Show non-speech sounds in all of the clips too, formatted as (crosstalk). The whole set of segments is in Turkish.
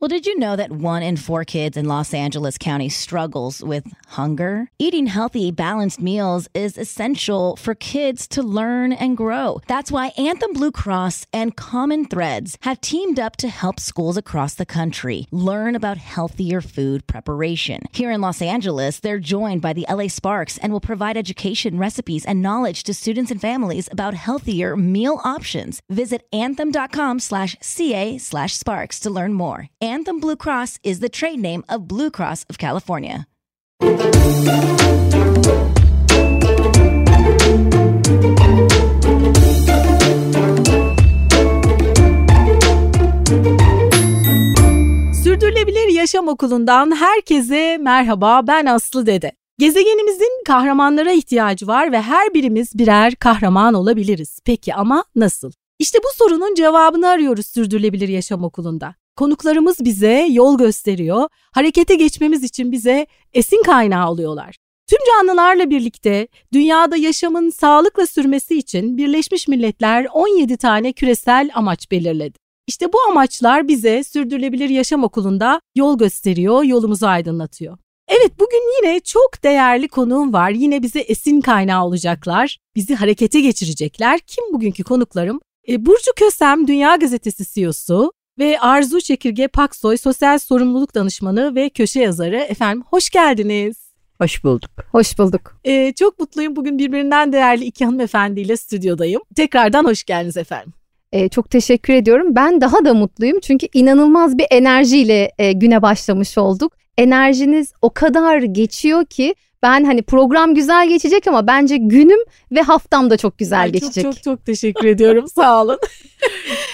Well, did you know that one in four kids in Los Angeles County struggles with hunger? Eating healthy, balanced meals is essential for kids to learn and grow. That's why Anthem Blue Cross and Common Threads have teamed up to help schools across the country learn about healthier food preparation. Here in Los Angeles, they're joined by the LA Sparks and will provide education, recipes, and knowledge to students and families about healthier meal options. Visit anthem.com slash CA slash sparks to learn more. Anthem Blue Cross is the trade name of Blue Cross of California. Sürdürülebilir Yaşam Okulu'ndan herkese merhaba ben Aslı Dede. Gezegenimizin kahramanlara ihtiyacı var ve her birimiz birer kahraman olabiliriz. Peki ama nasıl? İşte bu sorunun cevabını arıyoruz Sürdürülebilir Yaşam Okulu'nda. Konuklarımız bize yol gösteriyor, harekete geçmemiz için bize esin kaynağı oluyorlar. Tüm canlılarla birlikte dünyada yaşamın sağlıkla sürmesi için Birleşmiş Milletler 17 tane küresel amaç belirledi. İşte bu amaçlar bize Sürdürülebilir Yaşam Okulu'nda yol gösteriyor, yolumuzu aydınlatıyor. Evet bugün yine çok değerli konuğum var. Yine bize esin kaynağı olacaklar. Bizi harekete geçirecekler. Kim bugünkü konuklarım? E, Burcu Kösem Dünya Gazetesi CEO'su ve Arzu Çekirge Paksoy sosyal sorumluluk danışmanı ve köşe yazarı. Efendim hoş geldiniz. Hoş bulduk. Hoş bulduk. Ee, çok mutluyum bugün birbirinden değerli iki hanımefendiyle stüdyodayım. Tekrardan hoş geldiniz efendim. Ee, çok teşekkür ediyorum. Ben daha da mutluyum çünkü inanılmaz bir enerjiyle e, güne başlamış olduk. Enerjiniz o kadar geçiyor ki ben hani program güzel geçecek ama bence günüm ve haftam da çok güzel Ay, geçecek. Çok çok çok teşekkür ediyorum. Sağ olun. (laughs)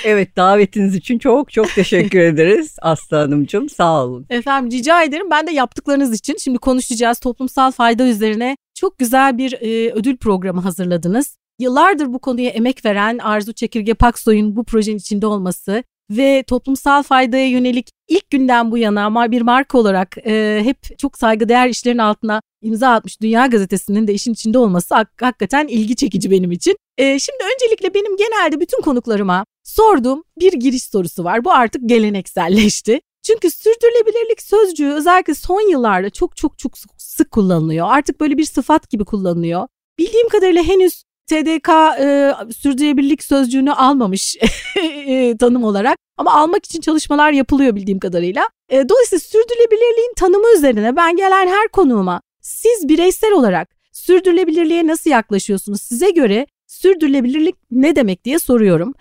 Evet davetiniz için çok çok teşekkür (laughs) ederiz Aslı Hanımcığım sağ olun. Efendim rica ederim. Ben de yaptıklarınız için şimdi konuşacağız. Toplumsal fayda üzerine çok güzel bir e, ödül programı hazırladınız. Yıllardır bu konuya emek veren Arzu Çekirge Paksoy'un bu projenin içinde olması ve toplumsal faydaya yönelik ilk günden bu yana ama bir marka olarak e, hep çok saygıdeğer işlerin altına imza atmış Dünya Gazetesi'nin de işin içinde olması hak, hakikaten ilgi çekici benim için. E, şimdi öncelikle benim genelde bütün konuklarıma sorduğum bir giriş sorusu var. Bu artık gelenekselleşti. Çünkü sürdürülebilirlik sözcüğü özellikle son yıllarda çok çok çok sık kullanılıyor. Artık böyle bir sıfat gibi kullanılıyor. Bildiğim kadarıyla henüz TDK e, sürdürülebilirlik sözcüğünü almamış (laughs) e, tanım olarak ama almak için çalışmalar yapılıyor bildiğim kadarıyla. E, dolayısıyla sürdürülebilirliğin tanımı üzerine ben gelen her konuğuma siz bireysel olarak sürdürülebilirliğe nasıl yaklaşıyorsunuz? Size göre sürdürülebilirlik ne demek diye soruyorum.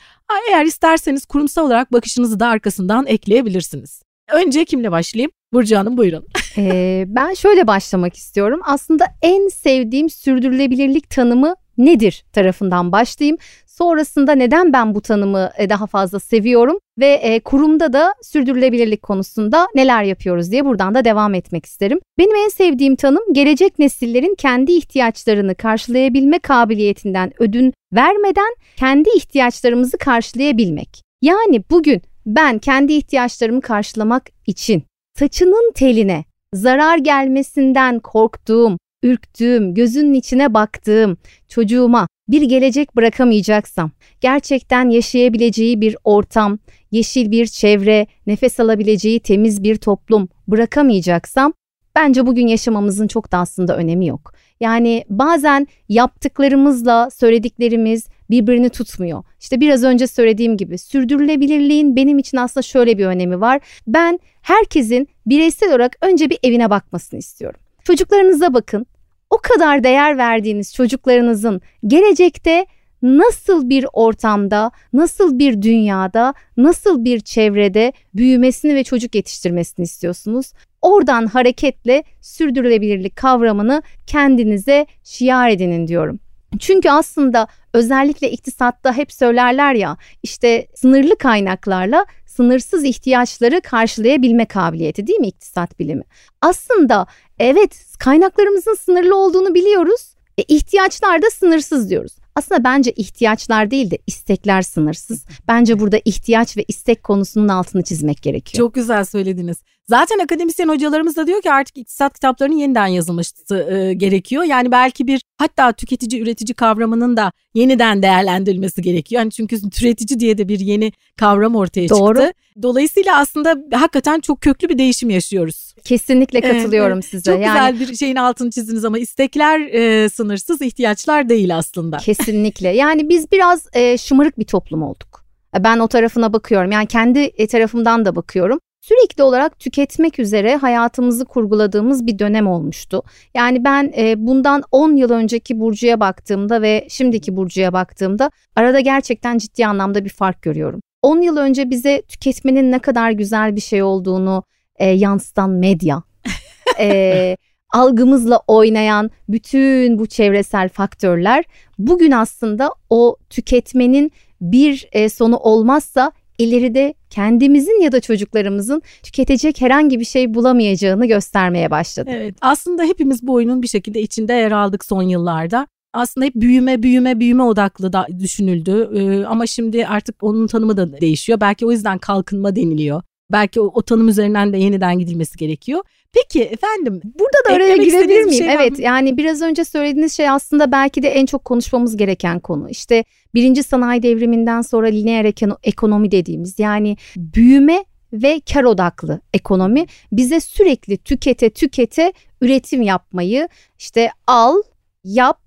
Eğer isterseniz kurumsal olarak bakışınızı da arkasından ekleyebilirsiniz. Önce kimle başlayayım? Burcu Hanım buyurun. (laughs) ee, ben şöyle başlamak istiyorum. Aslında en sevdiğim sürdürülebilirlik tanımı nedir tarafından başlayayım. Sonrasında neden ben bu tanımı e, daha fazla seviyorum ve e, kurumda da sürdürülebilirlik konusunda neler yapıyoruz diye buradan da devam etmek isterim. Benim en sevdiğim tanım gelecek nesillerin kendi ihtiyaçlarını karşılayabilme kabiliyetinden ödün vermeden kendi ihtiyaçlarımızı karşılayabilmek. Yani bugün ben kendi ihtiyaçlarımı karşılamak için saçının teline zarar gelmesinden korktuğum, ürktüğüm, gözünün içine baktığım çocuğuma bir gelecek bırakamayacaksam, gerçekten yaşayabileceği bir ortam, yeşil bir çevre, nefes alabileceği temiz bir toplum bırakamayacaksam bence bugün yaşamamızın çok da aslında önemi yok. Yani bazen yaptıklarımızla söylediklerimiz birbirini tutmuyor. İşte biraz önce söylediğim gibi sürdürülebilirliğin benim için aslında şöyle bir önemi var. Ben herkesin bireysel olarak önce bir evine bakmasını istiyorum. Çocuklarınıza bakın. O kadar değer verdiğiniz çocuklarınızın gelecekte nasıl bir ortamda, nasıl bir dünyada, nasıl bir çevrede büyümesini ve çocuk yetiştirmesini istiyorsunuz? Oradan hareketle sürdürülebilirlik kavramını kendinize şiar edinin diyorum. Çünkü aslında özellikle iktisatta hep söylerler ya işte sınırlı kaynaklarla sınırsız ihtiyaçları karşılayabilme kabiliyeti değil mi iktisat bilimi? Aslında evet kaynaklarımızın sınırlı olduğunu biliyoruz. E, ihtiyaçlar da sınırsız diyoruz. Aslında bence ihtiyaçlar değil de istekler sınırsız. Bence burada ihtiyaç ve istek konusunun altını çizmek gerekiyor. Çok güzel söylediniz. Zaten akademisyen hocalarımız da diyor ki artık iktisat kitaplarının yeniden yazılması e, gerekiyor. Yani belki bir hatta tüketici üretici kavramının da yeniden değerlendirilmesi gerekiyor. Yani çünkü türetici diye de bir yeni kavram ortaya Doğru. çıktı. Dolayısıyla aslında hakikaten çok köklü bir değişim yaşıyoruz. Kesinlikle katılıyorum evet. size. Çok yani güzel bir şeyin altını çizdiniz ama istekler e, sınırsız, ihtiyaçlar değil aslında. Kesinlikle. Yani biz biraz e, şımarık bir toplum olduk. Ben o tarafına bakıyorum. Yani kendi e, tarafımdan da bakıyorum. Sürekli olarak tüketmek üzere hayatımızı kurguladığımız bir dönem olmuştu. Yani ben e, bundan 10 yıl önceki Burcu'ya baktığımda ve şimdiki Burcu'ya baktığımda arada gerçekten ciddi anlamda bir fark görüyorum. 10 yıl önce bize tüketmenin ne kadar güzel bir şey olduğunu e, yansıtan medya, (laughs) e, algımızla oynayan bütün bu çevresel faktörler bugün aslında o tüketmenin bir e, sonu olmazsa ileride kendimizin ya da çocuklarımızın tüketecek herhangi bir şey bulamayacağını göstermeye başladı. Evet aslında hepimiz bu oyunun bir şekilde içinde yer aldık son yıllarda. Aslında hep büyüme büyüme büyüme odaklı da düşünüldü Ee, ama şimdi artık onun tanımı da değişiyor. Belki o yüzden kalkınma deniliyor. Belki o, o tanım üzerinden de yeniden gidilmesi gerekiyor. Peki efendim Burada da araya girebilir miyim? şey evet yani biraz önce söylediğiniz şey aslında belki de en çok konuşmamız gereken konu. İşte birinci sanayi devriminden sonra lineer ekono- ekonomi dediğimiz yani büyüme ve kar odaklı ekonomi bize sürekli tükete tükete üretim yapmayı işte al, yap,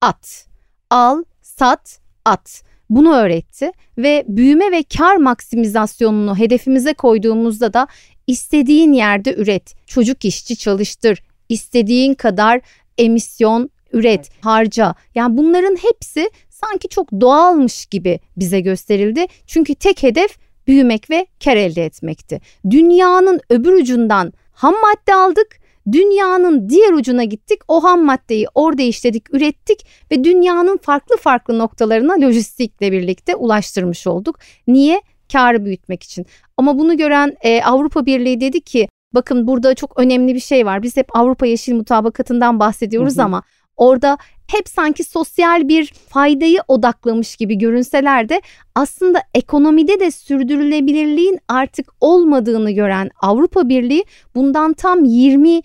at. Al, sat, at. Bunu öğretti ve büyüme ve kar maksimizasyonunu hedefimize koyduğumuzda da istediğin yerde üret. Çocuk işçi çalıştır. istediğin kadar emisyon üret, harca. Yani bunların hepsi sanki çok doğalmış gibi bize gösterildi. Çünkü tek hedef büyümek ve kar elde etmekti. Dünyanın öbür ucundan ham madde aldık. Dünyanın diğer ucuna gittik. O ham maddeyi orada işledik, ürettik ve dünyanın farklı farklı noktalarına lojistikle birlikte ulaştırmış olduk. Niye? Karı büyütmek için. Ama bunu gören e, Avrupa Birliği dedi ki bakın burada çok önemli bir şey var. Biz hep Avrupa Yeşil Mutabakatı'ndan bahsediyoruz Hı hı. ama orada hep sanki sosyal bir faydayı odaklamış gibi görünseler de aslında ekonomide de sürdürülebilirliğin artık olmadığını gören Avrupa Birliği bundan tam 22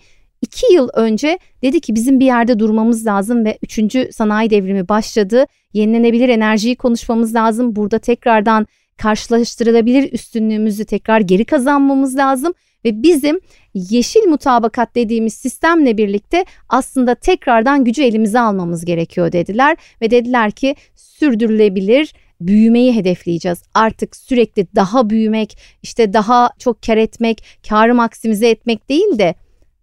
yıl önce dedi ki bizim bir yerde durmamız lazım ve 3. sanayi devrimi başladı. Yenilenebilir enerjiyi konuşmamız lazım. Burada tekrardan karşılaştırılabilir üstünlüğümüzü tekrar geri kazanmamız lazım ve bizim yeşil mutabakat dediğimiz sistemle birlikte aslında tekrardan gücü elimize almamız gerekiyor dediler ve dediler ki sürdürülebilir büyümeyi hedefleyeceğiz. Artık sürekli daha büyümek, işte daha çok kar etmek, karı maksimize etmek değil de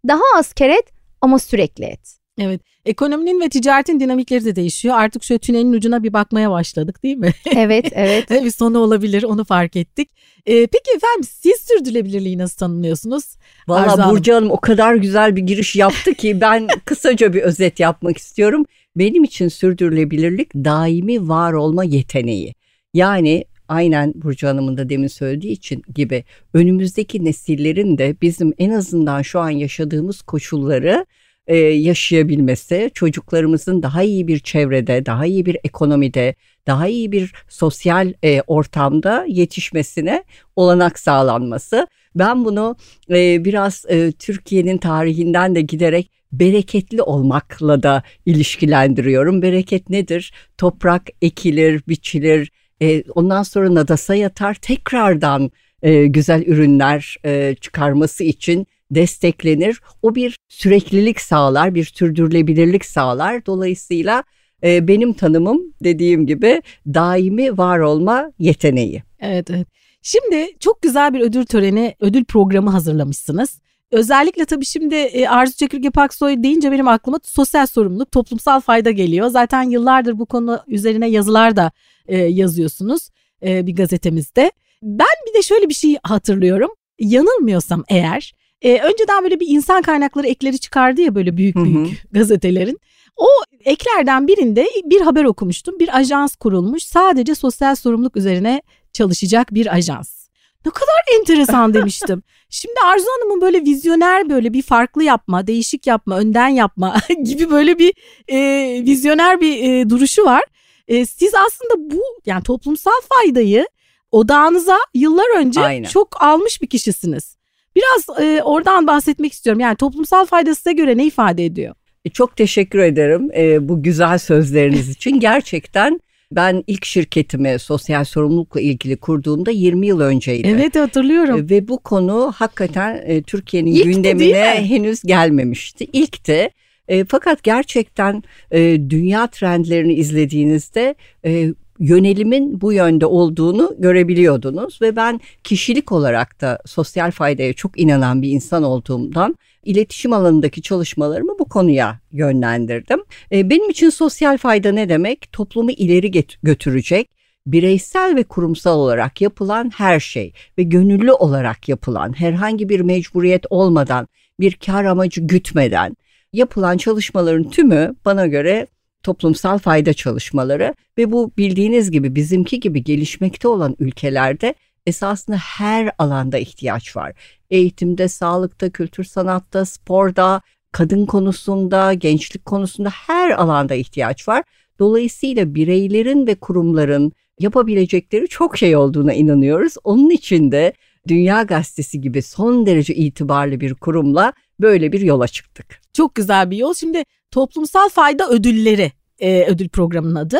daha az kar et ama sürekli et. Evet. Ekonominin ve ticaretin dinamikleri de değişiyor. Artık şöyle tünelin ucuna bir bakmaya başladık değil mi? Evet, evet. (laughs) bir sonu olabilir onu fark ettik. Ee, peki efendim siz sürdürülebilirliği nasıl tanımlıyorsunuz? Valla. Burcu Hanım o kadar güzel bir giriş yaptı ki ben (laughs) kısaca bir özet yapmak istiyorum. Benim için sürdürülebilirlik daimi var olma yeteneği. Yani aynen Burcu Hanım'ın da demin söylediği için gibi önümüzdeki nesillerin de bizim en azından şu an yaşadığımız koşulları e, yaşayabilmesi, çocuklarımızın daha iyi bir çevrede, daha iyi bir ekonomide, daha iyi bir sosyal e, ortamda yetişmesine olanak sağlanması. Ben bunu e, biraz e, Türkiye'nin tarihinden de giderek bereketli olmakla da ilişkilendiriyorum. Bereket nedir? Toprak ekilir, biçilir, e, ondan sonra nadasa yatar, tekrardan e, güzel ürünler e, çıkarması için desteklenir. O bir süreklilik sağlar, bir sürdürülebilirlik sağlar. Dolayısıyla e, benim tanımım dediğim gibi daimi var olma yeteneği. Evet evet. Şimdi çok güzel bir ödül töreni, ödül programı hazırlamışsınız. Özellikle tabii şimdi e, Arzu Çekirge Paksoy deyince benim aklıma sosyal sorumluluk, toplumsal fayda geliyor. Zaten yıllardır bu konu üzerine yazılar da e, yazıyorsunuz e, bir gazetemizde. Ben bir de şöyle bir şey hatırlıyorum. Yanılmıyorsam eğer e, önceden böyle bir insan kaynakları ekleri çıkardı ya böyle büyük büyük gazetelerin. O eklerden birinde bir haber okumuştum. Bir ajans kurulmuş sadece sosyal sorumluluk üzerine çalışacak bir ajans. Ne kadar enteresan (laughs) demiştim. Şimdi Arzu Hanım'ın böyle vizyoner böyle bir farklı yapma, değişik yapma, önden yapma (laughs) gibi böyle bir e, vizyoner bir e, duruşu var. E, siz aslında bu yani toplumsal faydayı odağınıza yıllar önce Aynen. çok almış bir kişisiniz. Biraz e, oradan bahsetmek istiyorum. Yani toplumsal fayda size göre ne ifade ediyor? E, çok teşekkür ederim e, bu güzel sözleriniz (laughs) için. Gerçekten ben ilk şirketimi sosyal sorumlulukla ilgili kurduğumda 20 yıl önceydi. Evet hatırlıyorum. E, ve bu konu hakikaten e, Türkiye'nin İlkti, gündemine mi? (laughs) henüz gelmemişti. İlkti. E, fakat gerçekten e, dünya trendlerini izlediğinizde e, yönelimin bu yönde olduğunu görebiliyordunuz ve ben kişilik olarak da sosyal faydaya çok inanan bir insan olduğumdan iletişim alanındaki çalışmalarımı bu konuya yönlendirdim. E, benim için sosyal fayda ne demek? Toplumu ileri götürecek bireysel ve kurumsal olarak yapılan her şey ve gönüllü olarak yapılan herhangi bir mecburiyet olmadan bir kar amacı gütmeden yapılan çalışmaların tümü bana göre toplumsal fayda çalışmaları ve bu bildiğiniz gibi bizimki gibi gelişmekte olan ülkelerde esasında her alanda ihtiyaç var. Eğitimde, sağlıkta, kültür sanatta, sporda, kadın konusunda, gençlik konusunda her alanda ihtiyaç var. Dolayısıyla bireylerin ve kurumların yapabilecekleri çok şey olduğuna inanıyoruz. Onun için de Dünya Gazetesi gibi son derece itibarlı bir kurumla böyle bir yola çıktık. Çok güzel bir yol. Şimdi toplumsal fayda ödülleri e, ödül programının adı.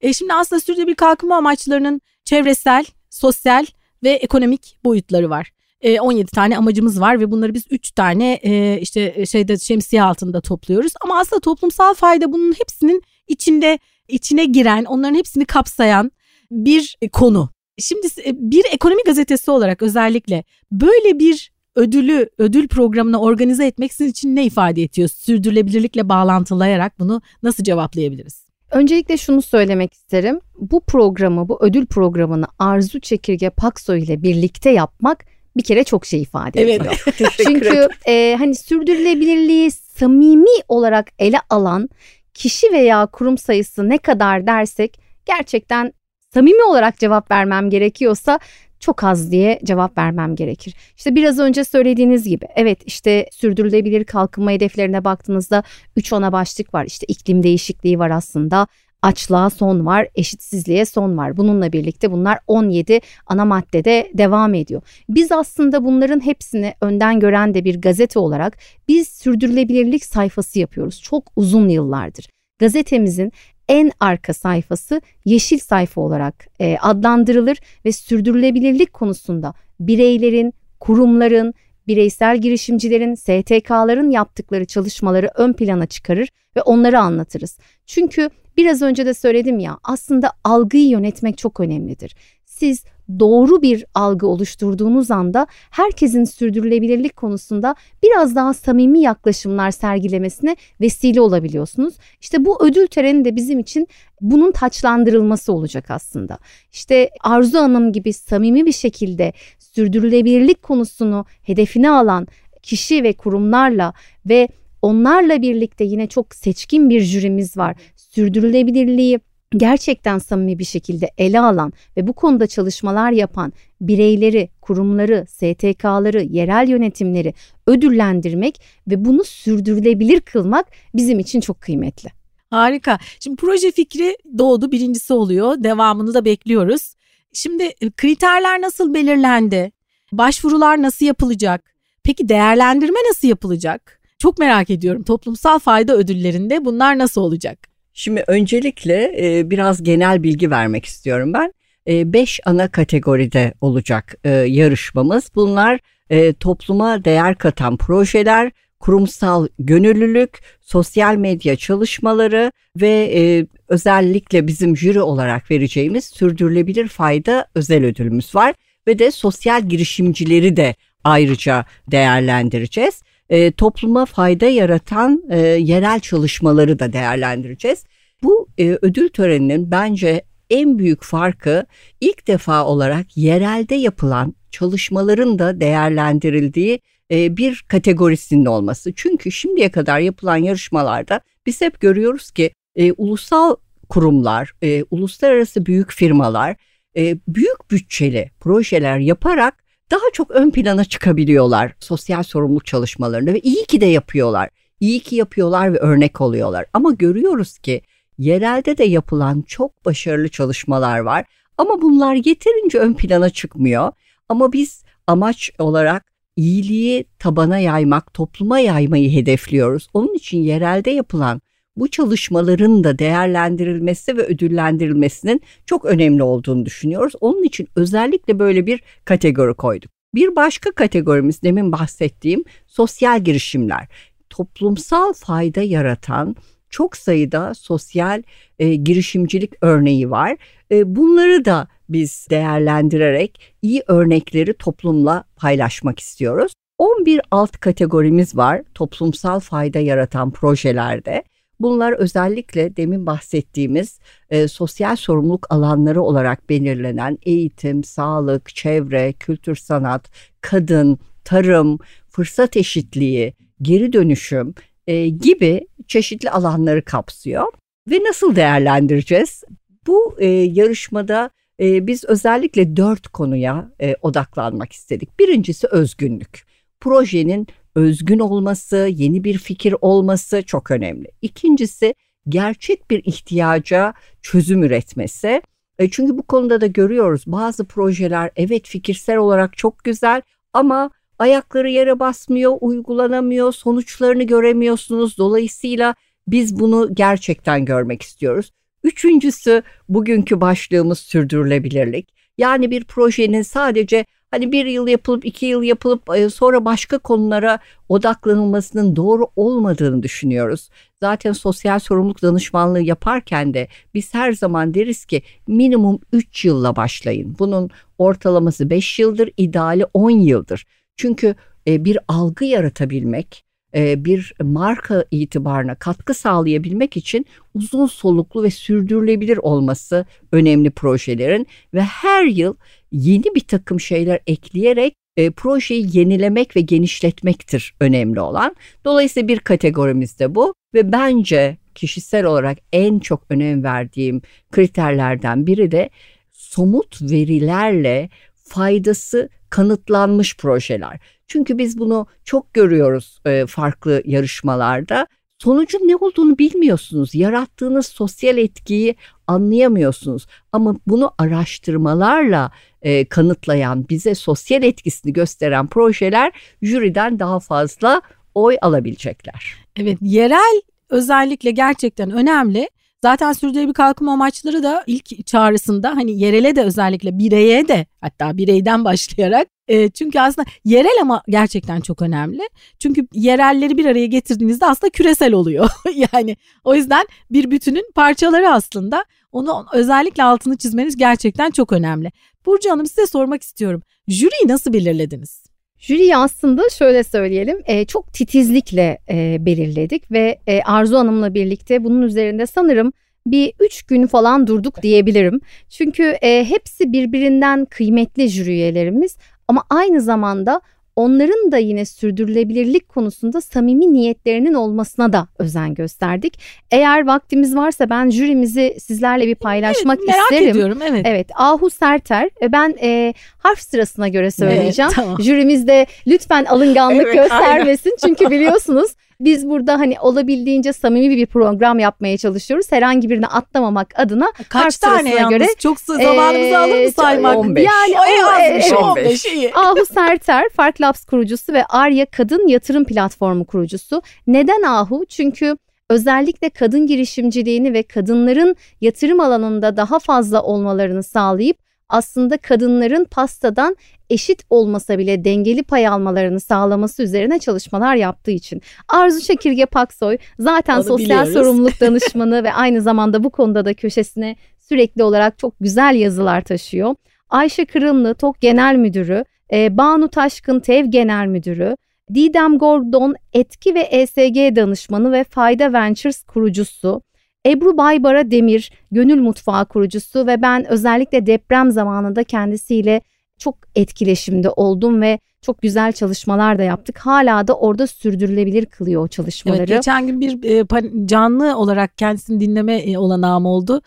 E, şimdi aslında sürdürülebilir kalkınma amaçlarının çevresel, sosyal ve ekonomik boyutları var. E, 17 tane amacımız var ve bunları biz 3 tane e, işte şeyde şemsiye altında topluyoruz. Ama aslında toplumsal fayda bunun hepsinin içinde içine giren, onların hepsini kapsayan bir konu. Şimdi e, bir ekonomi gazetesi olarak özellikle böyle bir ödülü, ödül programını organize etmek sizin için ne ifade ediyor? Sürdürülebilirlikle bağlantılayarak bunu nasıl cevaplayabiliriz? Öncelikle şunu söylemek isterim. Bu programı, bu ödül programını Arzu Çekirge Paksoy ile birlikte yapmak bir kere çok şey ifade Evet. ediyor. (laughs) Teşekkür Çünkü e, hani sürdürülebilirliği samimi olarak ele alan kişi veya kurum sayısı ne kadar dersek gerçekten samimi olarak cevap vermem gerekiyorsa çok az diye cevap vermem gerekir. İşte biraz önce söylediğiniz gibi evet işte sürdürülebilir kalkınma hedeflerine baktığınızda 3 ana başlık var. İşte iklim değişikliği var aslında. Açlığa son var, eşitsizliğe son var. Bununla birlikte bunlar 17 ana maddede devam ediyor. Biz aslında bunların hepsini önden gören de bir gazete olarak biz sürdürülebilirlik sayfası yapıyoruz. Çok uzun yıllardır. Gazetemizin en arka sayfası yeşil sayfa olarak e, adlandırılır ve sürdürülebilirlik konusunda bireylerin, kurumların, bireysel girişimcilerin, STK'ların yaptıkları çalışmaları ön plana çıkarır ve onları anlatırız. Çünkü biraz önce de söyledim ya aslında algıyı yönetmek çok önemlidir. Siz doğru bir algı oluşturduğunuz anda herkesin sürdürülebilirlik konusunda biraz daha samimi yaklaşımlar sergilemesine vesile olabiliyorsunuz. İşte bu ödül töreni de bizim için bunun taçlandırılması olacak aslında. İşte Arzu Hanım gibi samimi bir şekilde sürdürülebilirlik konusunu hedefine alan kişi ve kurumlarla ve onlarla birlikte yine çok seçkin bir jürimiz var. Sürdürülebilirliği gerçekten samimi bir şekilde ele alan ve bu konuda çalışmalar yapan bireyleri, kurumları, STK'ları, yerel yönetimleri ödüllendirmek ve bunu sürdürülebilir kılmak bizim için çok kıymetli. Harika. Şimdi proje fikri doğdu, birincisi oluyor. Devamını da bekliyoruz. Şimdi e, kriterler nasıl belirlendi? Başvurular nasıl yapılacak? Peki değerlendirme nasıl yapılacak? Çok merak ediyorum. Toplumsal fayda ödüllerinde bunlar nasıl olacak? Şimdi öncelikle e, biraz genel bilgi vermek istiyorum ben. E, beş ana kategoride olacak e, yarışmamız. Bunlar e, topluma değer katan projeler, kurumsal gönüllülük, sosyal medya çalışmaları ve e, özellikle bizim jüri olarak vereceğimiz sürdürülebilir fayda özel ödülümüz var. Ve de sosyal girişimcileri de ayrıca değerlendireceğiz. E, topluma fayda yaratan e, yerel çalışmaları da değerlendireceğiz. Bu e, ödül töreninin bence en büyük farkı ilk defa olarak yerelde yapılan çalışmaların da değerlendirildiği e, bir kategorisinin olması. Çünkü şimdiye kadar yapılan yarışmalarda biz hep görüyoruz ki e, ulusal kurumlar, e, uluslararası büyük firmalar e, büyük bütçeli projeler yaparak daha çok ön plana çıkabiliyorlar sosyal sorumluluk çalışmalarında ve iyi ki de yapıyorlar. İyi ki yapıyorlar ve örnek oluyorlar. Ama görüyoruz ki yerelde de yapılan çok başarılı çalışmalar var. Ama bunlar yeterince ön plana çıkmıyor. Ama biz amaç olarak iyiliği tabana yaymak, topluma yaymayı hedefliyoruz. Onun için yerelde yapılan bu çalışmaların da değerlendirilmesi ve ödüllendirilmesinin çok önemli olduğunu düşünüyoruz. Onun için özellikle böyle bir kategori koyduk. Bir başka kategorimiz demin bahsettiğim sosyal girişimler. Toplumsal fayda yaratan çok sayıda sosyal e, girişimcilik örneği var. E, bunları da biz değerlendirerek iyi örnekleri toplumla paylaşmak istiyoruz. 11 alt kategorimiz var toplumsal fayda yaratan projelerde. Bunlar özellikle demin bahsettiğimiz e, sosyal sorumluluk alanları olarak belirlenen eğitim, sağlık, çevre, kültür sanat, kadın, tarım, fırsat eşitliği, geri dönüşüm e, gibi çeşitli alanları kapsıyor. Ve nasıl değerlendireceğiz? Bu e, yarışmada e, biz özellikle dört konuya e, odaklanmak istedik. Birincisi özgünlük. Projenin özgün olması, yeni bir fikir olması çok önemli. İkincisi gerçek bir ihtiyaca çözüm üretmesi. E, çünkü bu konuda da görüyoruz bazı projeler evet fikirsel olarak çok güzel ama ayakları yere basmıyor, uygulanamıyor, sonuçlarını göremiyorsunuz. Dolayısıyla biz bunu gerçekten görmek istiyoruz. Üçüncüsü bugünkü başlığımız sürdürülebilirlik. Yani bir projenin sadece hani bir yıl yapılıp iki yıl yapılıp e, sonra başka konulara odaklanılmasının doğru olmadığını düşünüyoruz. Zaten sosyal sorumluluk danışmanlığı yaparken de biz her zaman deriz ki minimum 3 yılla başlayın. Bunun ortalaması 5 yıldır, ideali 10 yıldır. Çünkü e, bir algı yaratabilmek, e, bir marka itibarına katkı sağlayabilmek için uzun soluklu ve sürdürülebilir olması önemli projelerin ve her yıl yeni bir takım şeyler ekleyerek e, projeyi yenilemek ve genişletmektir önemli olan. Dolayısıyla bir kategorimiz de bu ve bence kişisel olarak en çok önem verdiğim kriterlerden biri de somut verilerle faydası kanıtlanmış projeler. Çünkü biz bunu çok görüyoruz e, farklı yarışmalarda. Sonucun ne olduğunu bilmiyorsunuz. Yarattığınız sosyal etkiyi anlayamıyorsunuz. Ama bunu araştırmalarla e, kanıtlayan, bize sosyal etkisini gösteren projeler jüriden daha fazla oy alabilecekler. Evet, yerel özellikle gerçekten önemli. Zaten sürdürülebilir kalkınma amaçları da ilk çağrısında hani yerele de özellikle bireye de hatta bireyden (laughs) başlayarak e, çünkü aslında yerel ama gerçekten çok önemli. Çünkü yerelleri bir araya getirdiğinizde aslında küresel oluyor. (laughs) yani o yüzden bir bütünün parçaları aslında. Onu özellikle altını çizmeniz gerçekten çok önemli. Burcu Hanım size sormak istiyorum. Jüriyi nasıl belirlediniz? Jüriyi aslında şöyle söyleyelim e, çok titizlikle e, belirledik ve e, Arzu Hanım'la birlikte bunun üzerinde sanırım bir üç gün falan durduk diyebilirim. Çünkü e, hepsi birbirinden kıymetli jüri üyelerimiz ama aynı zamanda onların da yine sürdürülebilirlik konusunda samimi niyetlerinin olmasına da özen gösterdik. Eğer vaktimiz varsa ben jürimizi sizlerle bir paylaşmak evet, merak isterim. Merak ediyorum evet. Evet Ahu Serter ben e, harf sırasına göre söyleyeceğim. Evet, tamam. Jürimizde lütfen alınganlık evet, göstermesin aynen. çünkü biliyorsunuz (laughs) biz burada hani olabildiğince samimi bir program yapmaya çalışıyoruz. Herhangi birini atlamamak adına Kaç tane yalnız? Göre, Çok zamanımızı e, alır mı saymak? 15. Yani o, azmış, 15. 15. Ahu Serter, Fark Labs kurucusu ve Arya Kadın Yatırım Platformu kurucusu. Neden Ahu? Çünkü özellikle kadın girişimciliğini ve kadınların yatırım alanında daha fazla olmalarını sağlayıp aslında kadınların pastadan eşit olmasa bile dengeli pay almalarını sağlaması üzerine çalışmalar yaptığı için. Arzu Çekirge Paksoy zaten Onu sosyal biliyoruz. sorumluluk (laughs) danışmanı ve aynı zamanda bu konuda da köşesine sürekli olarak çok güzel yazılar taşıyor. Ayşe Kırımlı TOK Genel Müdürü, e, Banu Taşkın TEV Genel Müdürü, Didem Gordon etki ve ESG danışmanı ve Fayda Ventures kurucusu, Ebru Baybara Demir, Gönül Mutfağı kurucusu ve ben özellikle deprem zamanında kendisiyle çok etkileşimde oldum ve çok güzel çalışmalar da yaptık. Hala da orada sürdürülebilir kılıyor o çalışmaları. Evet, geçen gün bir e, canlı olarak kendisini dinleme e, olanağım oldu.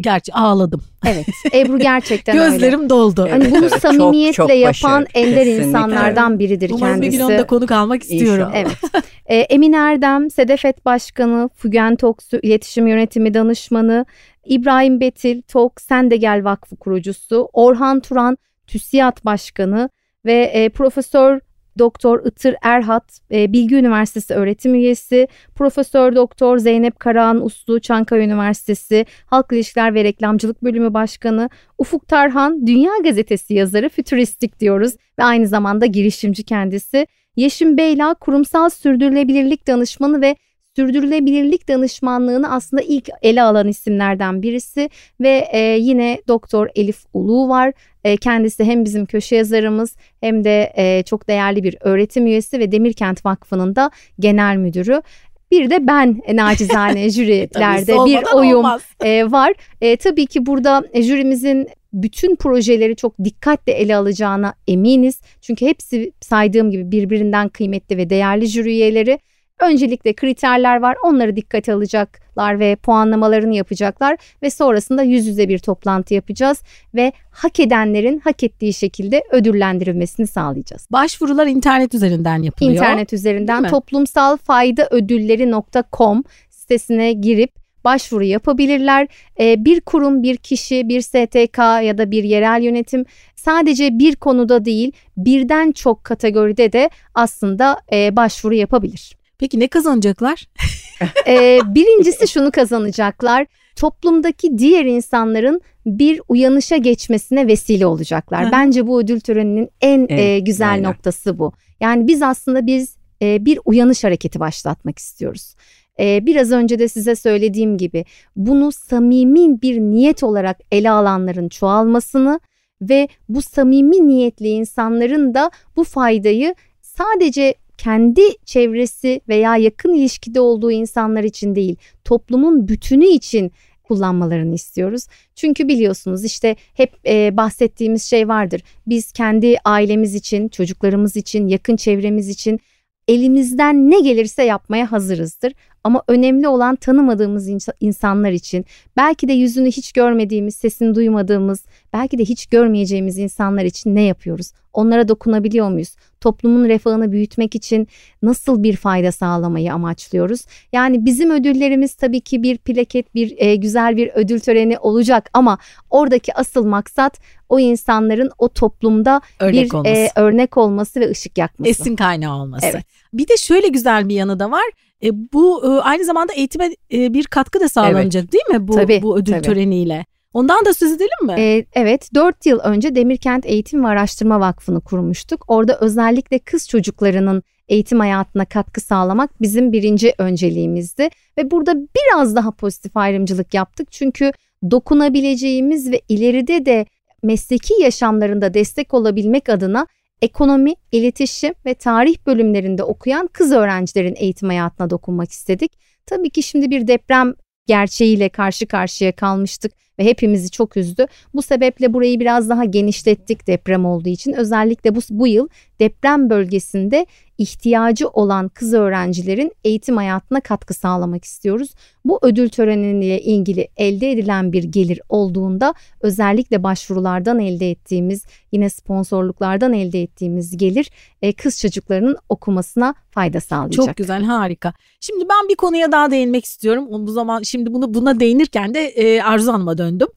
Gerçi ağladım. Evet. Ebru gerçekten (laughs) Gözlerim öyle. doldu. Hani bunu evet, samimiyetle çok, çok yapan ender insanlardan biridir Umarım kendisi. Umarım bir gün onda konuk almak istiyorum. İnşallah. Evet. Ee, Emin Erdem, Sedefet Başkanı, Fügen Toksu İletişim Yönetimi Danışmanı, İbrahim Betil, Tok Sen de Gel Vakfı kurucusu, Orhan Turan, TÜSİAD Başkanı ve e, Profesör Doktor Itır Erhat, e, Bilgi Üniversitesi öğretim üyesi, Profesör Doktor Zeynep Karahan Uslu, Çankaya Üniversitesi Halk İlişkiler ve Reklamcılık Bölümü Başkanı, Ufuk Tarhan, Dünya Gazetesi yazarı, fütüristik diyoruz ve aynı zamanda girişimci kendisi. Yeşim Beyla, kurumsal sürdürülebilirlik danışmanı ve sürdürülebilirlik danışmanlığını aslında ilk ele alan isimlerden birisi ve e, yine Doktor Elif Ulu var. E, kendisi hem bizim köşe yazarımız hem de e, çok değerli bir öğretim üyesi ve Demirkent Vakfı'nın da genel müdürü. Bir de ben e, nacizane (laughs) jürilerde bir oyum e, var. E, tabii ki burada jürimizin bütün projeleri çok dikkatle ele alacağına eminiz. Çünkü hepsi saydığım gibi birbirinden kıymetli ve değerli jüri üyeleri. Öncelikle kriterler var. Onları dikkate alacaklar ve puanlamalarını yapacaklar ve sonrasında yüz yüze bir toplantı yapacağız ve hak edenlerin hak ettiği şekilde ödüllendirilmesini sağlayacağız. Başvurular internet üzerinden yapılıyor. İnternet üzerinden toplumsal fayda ödülleri.com sitesine girip başvuru yapabilirler. Ee, bir kurum, bir kişi, bir STK ya da bir yerel yönetim sadece bir konuda değil birden çok kategoride de aslında e, başvuru yapabilir. Peki ne kazanacaklar? (laughs) ee, birincisi şunu kazanacaklar. Toplumdaki diğer insanların bir uyanışa geçmesine vesile olacaklar. Bence bu ödül töreninin en evet, e, güzel aynen. noktası bu. Yani biz aslında biz e, bir uyanış hareketi başlatmak istiyoruz. E, biraz önce de size söylediğim gibi bunu samimi bir niyet olarak ele alanların çoğalmasını ve bu samimi niyetli insanların da bu faydayı sadece kendi çevresi veya yakın ilişkide olduğu insanlar için değil, toplumun bütünü için kullanmalarını istiyoruz. Çünkü biliyorsunuz işte hep e, bahsettiğimiz şey vardır. Biz kendi ailemiz için, çocuklarımız için, yakın çevremiz için elimizden ne gelirse yapmaya hazırızdır. Ama önemli olan tanımadığımız insanlar için, belki de yüzünü hiç görmediğimiz, sesini duymadığımız, belki de hiç görmeyeceğimiz insanlar için ne yapıyoruz? Onlara dokunabiliyor muyuz? Toplumun refahını büyütmek için nasıl bir fayda sağlamayı amaçlıyoruz? Yani bizim ödüllerimiz tabii ki bir plaket, bir e, güzel bir ödül töreni olacak ama oradaki asıl maksat o insanların o toplumda örnek bir olması. E, örnek olması ve ışık yakması. Esin kaynağı olması. Evet. Bir de şöyle güzel bir yanı da var. E, bu e, aynı zamanda eğitime e, bir katkı da sağlanacak evet. değil mi bu tabii, bu ödül tabii. töreniyle? Ondan da söz edelim mi? Ee, evet 4 yıl önce Demirkent Eğitim ve Araştırma Vakfı'nı kurmuştuk. Orada özellikle kız çocuklarının eğitim hayatına katkı sağlamak bizim birinci önceliğimizdi. Ve burada biraz daha pozitif ayrımcılık yaptık. Çünkü dokunabileceğimiz ve ileride de mesleki yaşamlarında destek olabilmek adına ekonomi, iletişim ve tarih bölümlerinde okuyan kız öğrencilerin eğitim hayatına dokunmak istedik. Tabii ki şimdi bir deprem gerçeğiyle karşı karşıya kalmıştık ve hepimizi çok üzdü. Bu sebeple burayı biraz daha genişlettik deprem olduğu için. Özellikle bu, bu yıl deprem bölgesinde ihtiyacı olan kız öğrencilerin eğitim hayatına katkı sağlamak istiyoruz. Bu ödül töreniyle ilgili elde edilen bir gelir olduğunda özellikle başvurulardan elde ettiğimiz yine sponsorluklardan elde ettiğimiz gelir e, kız çocuklarının okumasına fayda sağlayacak. Çok güzel harika. Şimdi ben bir konuya daha değinmek istiyorum. Bu zaman şimdi bunu buna değinirken de e, Arzu Hanım'a döndüm.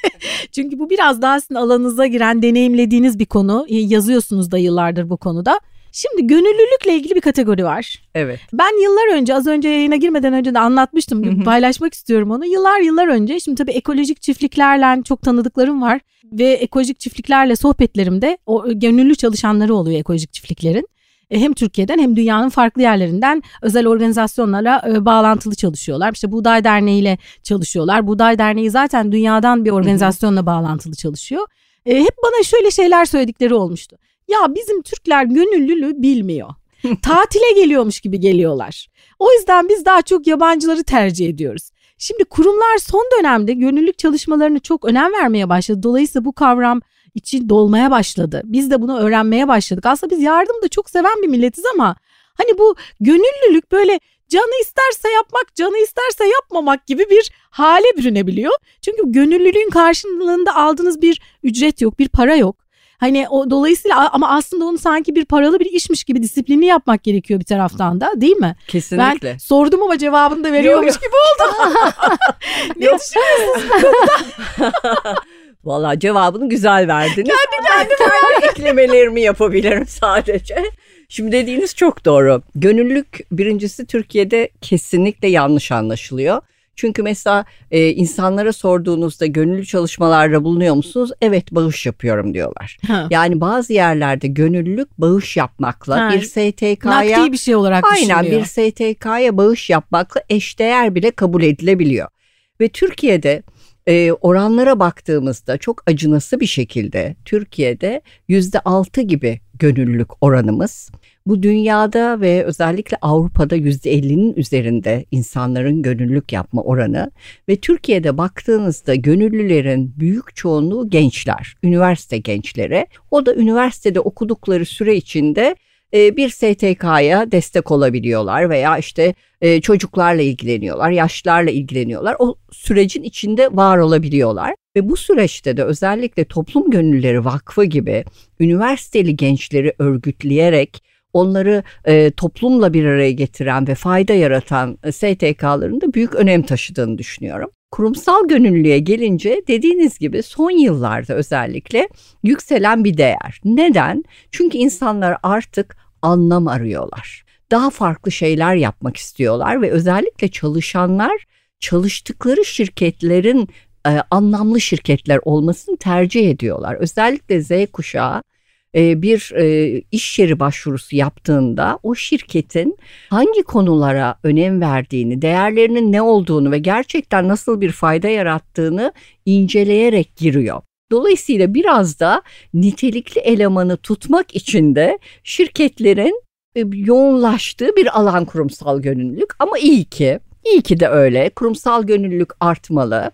(laughs) Çünkü bu biraz daha sizin alanınıza giren deneyimlediğiniz bir konu. Yazıyorsunuz da yıllardır bu konuda. Şimdi gönüllülükle ilgili bir kategori var. Evet. Ben yıllar önce az önce yayına girmeden önce de anlatmıştım. Paylaşmak istiyorum onu. Yıllar yıllar önce şimdi tabii ekolojik çiftliklerle çok tanıdıklarım var. Ve ekolojik çiftliklerle sohbetlerimde o gönüllü çalışanları oluyor ekolojik çiftliklerin. E, hem Türkiye'den hem dünyanın farklı yerlerinden özel organizasyonlarla e, bağlantılı çalışıyorlar. İşte Buğday Derneği ile çalışıyorlar. Buğday Derneği zaten dünyadan bir organizasyonla bağlantılı çalışıyor. E, hep bana şöyle şeyler söyledikleri olmuştu. Ya bizim Türkler gönüllülüğü bilmiyor. (laughs) Tatile geliyormuş gibi geliyorlar. O yüzden biz daha çok yabancıları tercih ediyoruz. Şimdi kurumlar son dönemde gönüllülük çalışmalarını çok önem vermeye başladı. Dolayısıyla bu kavram için dolmaya başladı. Biz de bunu öğrenmeye başladık. Aslında biz yardım da çok seven bir milletiz ama hani bu gönüllülük böyle canı isterse yapmak, canı isterse yapmamak gibi bir hale bürünebiliyor. Çünkü gönüllülüğün karşılığında aldığınız bir ücret yok, bir para yok. Hani o dolayısıyla ama aslında onu sanki bir paralı bir işmiş gibi disiplinli yapmak gerekiyor bir taraftan da değil mi? Kesinlikle. Ben sordum ama cevabını da veriyormuş gibi oldu. (laughs) ne düşünüyorsunuz (laughs) Valla cevabını güzel verdiniz. Kendi kendime eklemelerimi yapabilirim sadece. Şimdi dediğiniz çok doğru. Gönüllülük birincisi Türkiye'de kesinlikle yanlış anlaşılıyor. Çünkü mesela e, insanlara sorduğunuzda gönüllü çalışmalarda bulunuyor musunuz? Evet bağış yapıyorum diyorlar. Ha. Yani bazı yerlerde gönüllülük bağış yapmakla Ha, bir STK'ya Nakdi bir şey olarak aynen bir STK'ya bağış yapmakla eşdeğer bile kabul edilebiliyor. Ve Türkiye'de e, oranlara baktığımızda çok acınası bir şekilde Türkiye'de yüzde altı gibi gönüllülük oranımız. Bu dünyada ve özellikle Avrupa'da yüzde ellinin üzerinde insanların gönüllülük yapma oranı ve Türkiye'de baktığınızda gönüllülerin büyük çoğunluğu gençler, üniversite gençleri. O da üniversitede okudukları süre içinde e, bir STK'ya destek olabiliyorlar veya işte e, çocuklarla ilgileniyorlar, yaşlılarla ilgileniyorlar. O sürecin içinde var olabiliyorlar. Ve bu süreçte de özellikle Toplum Gönüllüleri Vakfı gibi üniversiteli gençleri örgütleyerek onları e, toplumla bir araya getiren ve fayda yaratan e, STK'ların da büyük önem taşıdığını düşünüyorum. Kurumsal gönüllülüğe gelince dediğiniz gibi son yıllarda özellikle yükselen bir değer. Neden? Çünkü insanlar artık anlam arıyorlar. Daha farklı şeyler yapmak istiyorlar ve özellikle çalışanlar çalıştıkları şirketlerin e, anlamlı şirketler olmasını tercih ediyorlar. Özellikle Z kuşağı e, bir e, iş yeri başvurusu yaptığında o şirketin hangi konulara önem verdiğini, değerlerinin ne olduğunu ve gerçekten nasıl bir fayda yarattığını inceleyerek giriyor. Dolayısıyla biraz da nitelikli elemanı tutmak için de şirketlerin e, yoğunlaştığı bir alan kurumsal gönüllülük ama iyi ki iyi ki de öyle. Kurumsal gönüllülük artmalı.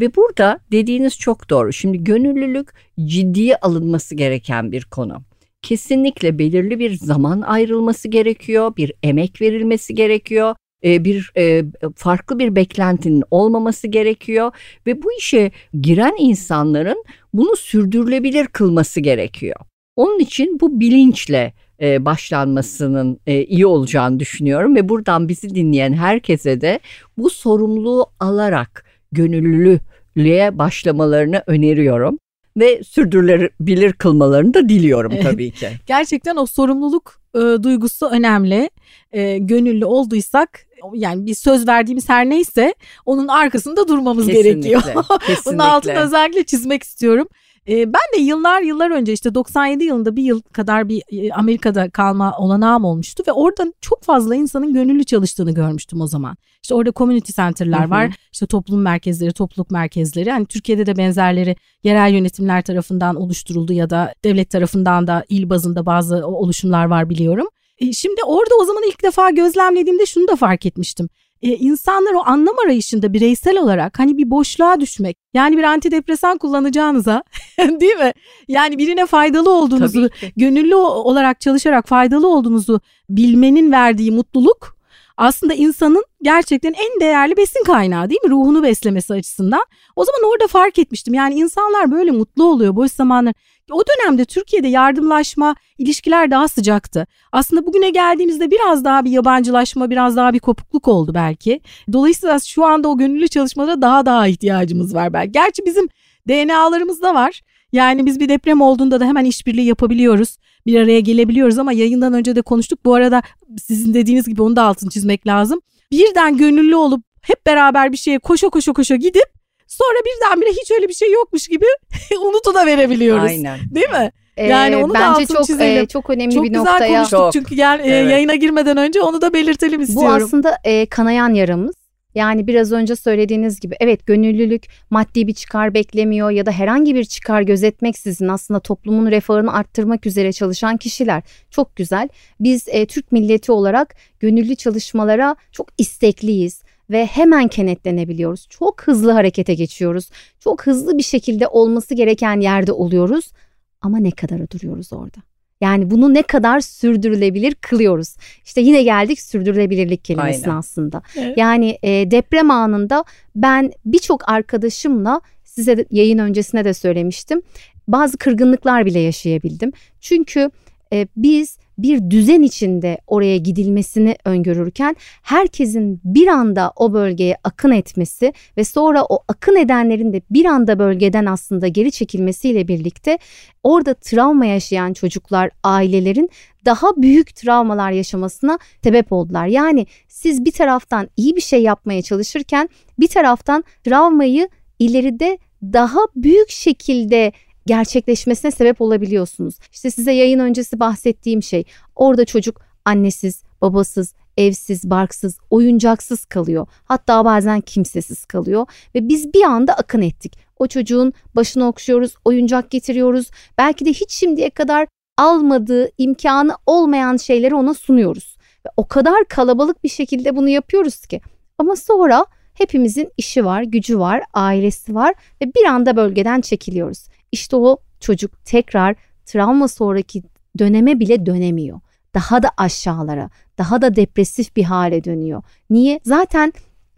Ve burada dediğiniz çok doğru. Şimdi gönüllülük ciddiye alınması gereken bir konu. Kesinlikle belirli bir zaman ayrılması gerekiyor bir emek verilmesi gerekiyor e, bir e, farklı bir beklentinin olmaması gerekiyor ve bu işe giren insanların bunu sürdürülebilir kılması gerekiyor. Onun için bu bilinçle e, başlanmasının e, iyi olacağını düşünüyorum ve buradan bizi dinleyen herkese de bu sorumluluğu alarak gönüllülüğe başlamalarını öneriyorum ve sürdürülebilir kılmalarını da diliyorum tabii ki. (laughs) Gerçekten o sorumluluk e, duygusu önemli. E, gönüllü olduysak yani bir söz verdiğimiz her neyse onun arkasında durmamız gerekiyor. Kesinlikle. (laughs) Bunun altını özellikle çizmek istiyorum. Ee, ben de yıllar yıllar önce işte 97 yılında bir yıl kadar bir e, Amerika'da kalma olanağım olmuştu ve orada çok fazla insanın gönüllü çalıştığını görmüştüm o zaman. İşte orada community center'lar Hı hı. var, işte toplum merkezleri, topluluk merkezleri. Hani Türkiye'de de benzerleri yerel yönetimler tarafından oluşturuldu ya da devlet tarafından da il bazında bazı oluşumlar var biliyorum. E, Şimdi orada o zaman ilk defa gözlemlediğimde şunu da fark etmiştim. E, insanlar o anlam arayışında bireysel olarak hani bir boşluğa düşmek yani bir antidepresan kullanacağınıza (laughs) değil mi? Yani birine faydalı olduğunuzu gönüllü olarak çalışarak faydalı olduğunuzu bilmenin verdiği mutluluk aslında insanın gerçekten en değerli besin kaynağı değil mi? Ruhunu beslemesi açısından. O zaman orada fark etmiştim. Yani insanlar böyle mutlu oluyor boş zamanlar. O dönemde Türkiye'de yardımlaşma, ilişkiler daha sıcaktı. Aslında bugüne geldiğimizde biraz daha bir yabancılaşma, biraz daha bir kopukluk oldu belki. Dolayısıyla şu anda o gönüllü çalışmalara daha daha ihtiyacımız var belki. Gerçi bizim DNA'larımızda var. Yani biz bir deprem olduğunda da hemen işbirliği yapabiliyoruz. Bir araya gelebiliyoruz ama yayından önce de konuştuk. Bu arada sizin dediğiniz gibi onu da altını çizmek lazım. Birden gönüllü olup hep beraber bir şeye koşa koşa koşa gidip sonra birdenbire hiç öyle bir şey yokmuş gibi (laughs) unutu da verebiliyoruz. Aynen. Değil mi? Ee, Yani onu da bence altını çok çizelim. e, çok önemli Çok bir güzel noktaya. konuştuk Çok. çünkü gel, e, Evet. yayına girmeden önce onu da belirtelim Bu istiyorum. aslında e, kanayan yaramız. Yani biraz önce söylediğiniz gibi evet gönüllülük maddi bir çıkar beklemiyor ya da herhangi bir çıkar gözetmeksizin aslında toplumun refahını arttırmak üzere çalışan kişiler. Çok güzel. Biz e, Türk milleti olarak gönüllü çalışmalara çok istekliyiz ve hemen kenetlenebiliyoruz. Çok hızlı harekete geçiyoruz. Çok hızlı bir şekilde olması gereken yerde oluyoruz. Ama ne kadar duruyoruz orada? Yani bunu ne kadar sürdürülebilir kılıyoruz. İşte yine geldik sürdürülebilirlik kelimesine Aynen. aslında. Evet. Yani e, deprem anında ben birçok arkadaşımla size de yayın öncesine de söylemiştim. Bazı kırgınlıklar bile yaşayabildim. Çünkü e, biz bir düzen içinde oraya gidilmesini öngörürken herkesin bir anda o bölgeye akın etmesi ve sonra o akın edenlerin de bir anda bölgeden aslında geri çekilmesiyle birlikte orada travma yaşayan çocuklar, ailelerin daha büyük travmalar yaşamasına sebep oldular. Yani siz bir taraftan iyi bir şey yapmaya çalışırken bir taraftan travmayı ileride daha büyük şekilde gerçekleşmesine sebep olabiliyorsunuz. İşte size yayın öncesi bahsettiğim şey orada çocuk annesiz, babasız, evsiz, barksız, oyuncaksız kalıyor. Hatta bazen kimsesiz kalıyor ve biz bir anda akın ettik. O çocuğun başını okşuyoruz, oyuncak getiriyoruz. Belki de hiç şimdiye kadar almadığı, imkanı olmayan şeyleri ona sunuyoruz. Ve o kadar kalabalık bir şekilde bunu yapıyoruz ki. Ama sonra hepimizin işi var, gücü var, ailesi var ve bir anda bölgeden çekiliyoruz. İşte o çocuk tekrar travma sonraki döneme bile dönemiyor. Daha da aşağılara, daha da depresif bir hale dönüyor. Niye? Zaten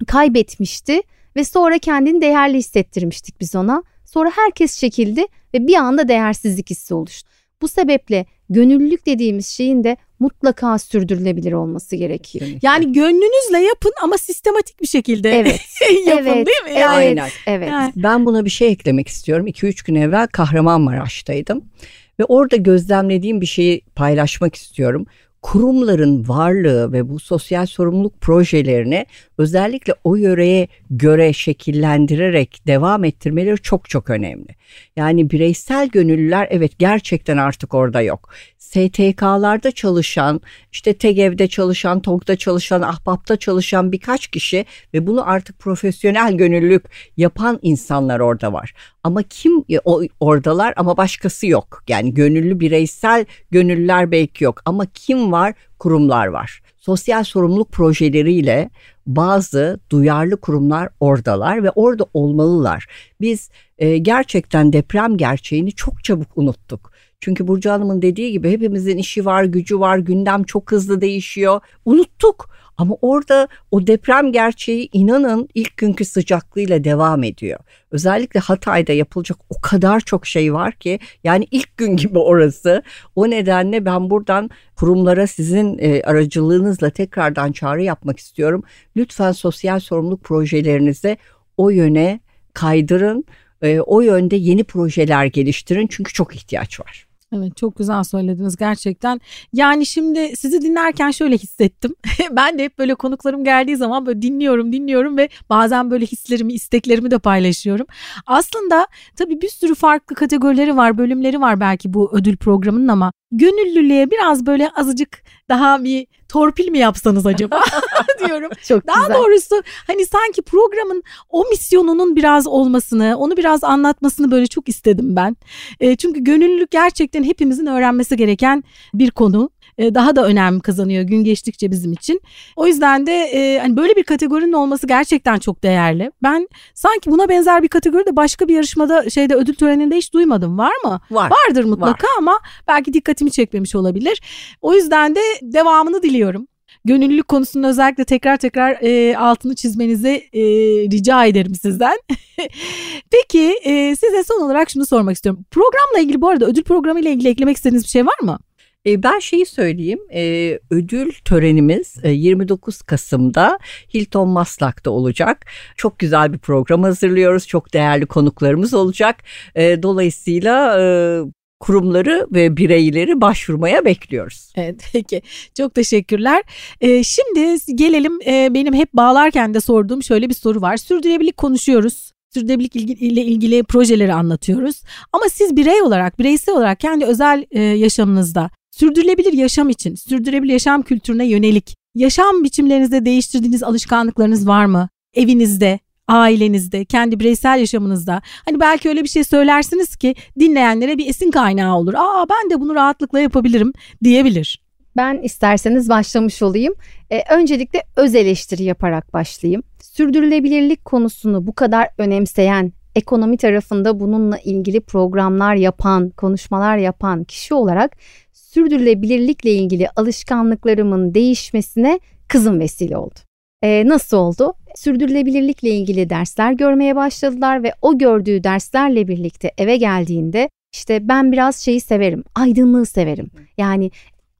kaybetmişti ve sonra kendini değerli hissettirmiştik biz ona. Sonra herkes çekildi ve bir anda değersizlik hissi oluştu. Bu sebeple gönüllülük dediğimiz şeyin de mutlaka sürdürülebilir olması gerekiyor. Yani gönlünüzle yapın ama sistematik bir şekilde Evet. (laughs) yapın evet, değil mi? Evet, Yani, Aynen. evet. Yani- Ben buna bir şey eklemek istiyorum. 2-3 gün evvel Kahramanmaraş'taydım ve orada gözlemlediğim bir şeyi paylaşmak istiyorum. Kurumların varlığı ve bu sosyal sorumluluk projelerini özellikle o yöreye göre şekillendirerek devam ettirmeleri çok çok önemli. Yani bireysel gönüllüler evet gerçekten artık orada yok. STK'larda çalışan, işte TEGEV'de çalışan, TOG'da çalışan, Ahbap'ta çalışan birkaç kişi ve bunu artık profesyonel gönüllülük yapan insanlar orada var. Ama kim o, oradalar ama başkası yok. Yani gönüllü bireysel gönüllüler belki yok ama kim var? Kurumlar var. Sosyal sorumluluk projeleriyle bazı duyarlı kurumlar oradalar ve orada olmalılar. Biz e, gerçekten deprem gerçeğini çok çabuk unuttuk. Çünkü Burcu Hanım'ın dediği gibi hepimizin işi var, gücü var, gündem çok hızlı değişiyor. Unuttuk. Ama orada o deprem gerçeği inanın ilk günkü sıcaklığıyla devam ediyor. Özellikle Hatay'da yapılacak o kadar çok şey var ki yani ilk gün gibi orası. O nedenle ben buradan kurumlara sizin e, aracılığınızla tekrardan çağrı yapmak istiyorum. Lütfen sosyal sorumluluk projelerinizi o yöne kaydırın. E, o yönde yeni projeler geliştirin çünkü çok ihtiyaç var. Evet çok güzel söylediniz gerçekten. Yani şimdi sizi dinlerken şöyle hissettim. (laughs) ben de hep böyle konuklarım geldiği zaman böyle dinliyorum dinliyorum ve bazen böyle hislerimi isteklerimi de paylaşıyorum. Aslında tabii bir sürü farklı kategorileri var bölümleri var belki bu ödül programının ama gönüllülüğe biraz böyle azıcık daha bir torpil mi yapsanız acaba (laughs) (laughs) diyorum. Çok Daha güzel. doğrusu hani sanki programın o misyonunun biraz olmasını, onu biraz anlatmasını böyle çok istedim ben. E, çünkü gönüllülük gerçekten hepimizin öğrenmesi gereken bir konu. E, daha da önem kazanıyor gün geçtikçe bizim için. O yüzden de e, hani böyle bir kategorinin olması gerçekten çok değerli. Ben sanki buna benzer bir kategori de başka bir yarışmada şeyde ödül töreninde hiç duymadım. Var mı? Var. Vardır mutlaka ama belki dikkatimi çekmemiş olabilir. O yüzden de devamını diliyorum. Gönüllülük konusunda özellikle tekrar tekrar e, altını çizmenizi e, rica ederim sizden. (laughs) Peki e, size son olarak şunu sormak istiyorum. Programla ilgili bu arada ödül programı ile ilgili eklemek istediğiniz bir şey var mı? E, ben şeyi söyleyeyim, e, ödül törenimiz e, 29 Kasım'da Hilton Maslak'ta olacak. Çok güzel bir program hazırlıyoruz, çok değerli konuklarımız olacak. E, dolayısıyla e, kurumları ve bireyleri başvurmaya bekliyoruz. Evet peki çok teşekkürler. Ee, şimdi gelelim e, benim hep bağlarken de sorduğum şöyle bir soru var. Sürdürülebilirlik konuşuyoruz. Sürdürülebilirlik ile ilgili projeleri anlatıyoruz. Ama siz birey olarak, bireysel olarak kendi özel e, yaşamınızda sürdürülebilir yaşam için, sürdürülebilir yaşam kültürüne yönelik yaşam biçimlerinizde değiştirdiğiniz alışkanlıklarınız var mı? Evinizde, ailenizde, kendi bireysel yaşamınızda. Hani belki öyle bir şey söylersiniz ki dinleyenlere bir esin kaynağı olur. Aa ben de bunu rahatlıkla yapabilirim diyebilir. Ben isterseniz başlamış olayım. Ee, öncelikle öz eleştiri yaparak başlayayım. Sürdürülebilirlik konusunu bu kadar önemseyen, ekonomi tarafında bununla ilgili programlar yapan, konuşmalar yapan kişi olarak sürdürülebilirlikle ilgili alışkanlıklarımın değişmesine kızım vesile oldu. Ee, nasıl oldu? Sürdürülebilirlikle ilgili dersler görmeye başladılar ve o gördüğü derslerle birlikte eve geldiğinde işte ben biraz şeyi severim, aydınlığı severim. Yani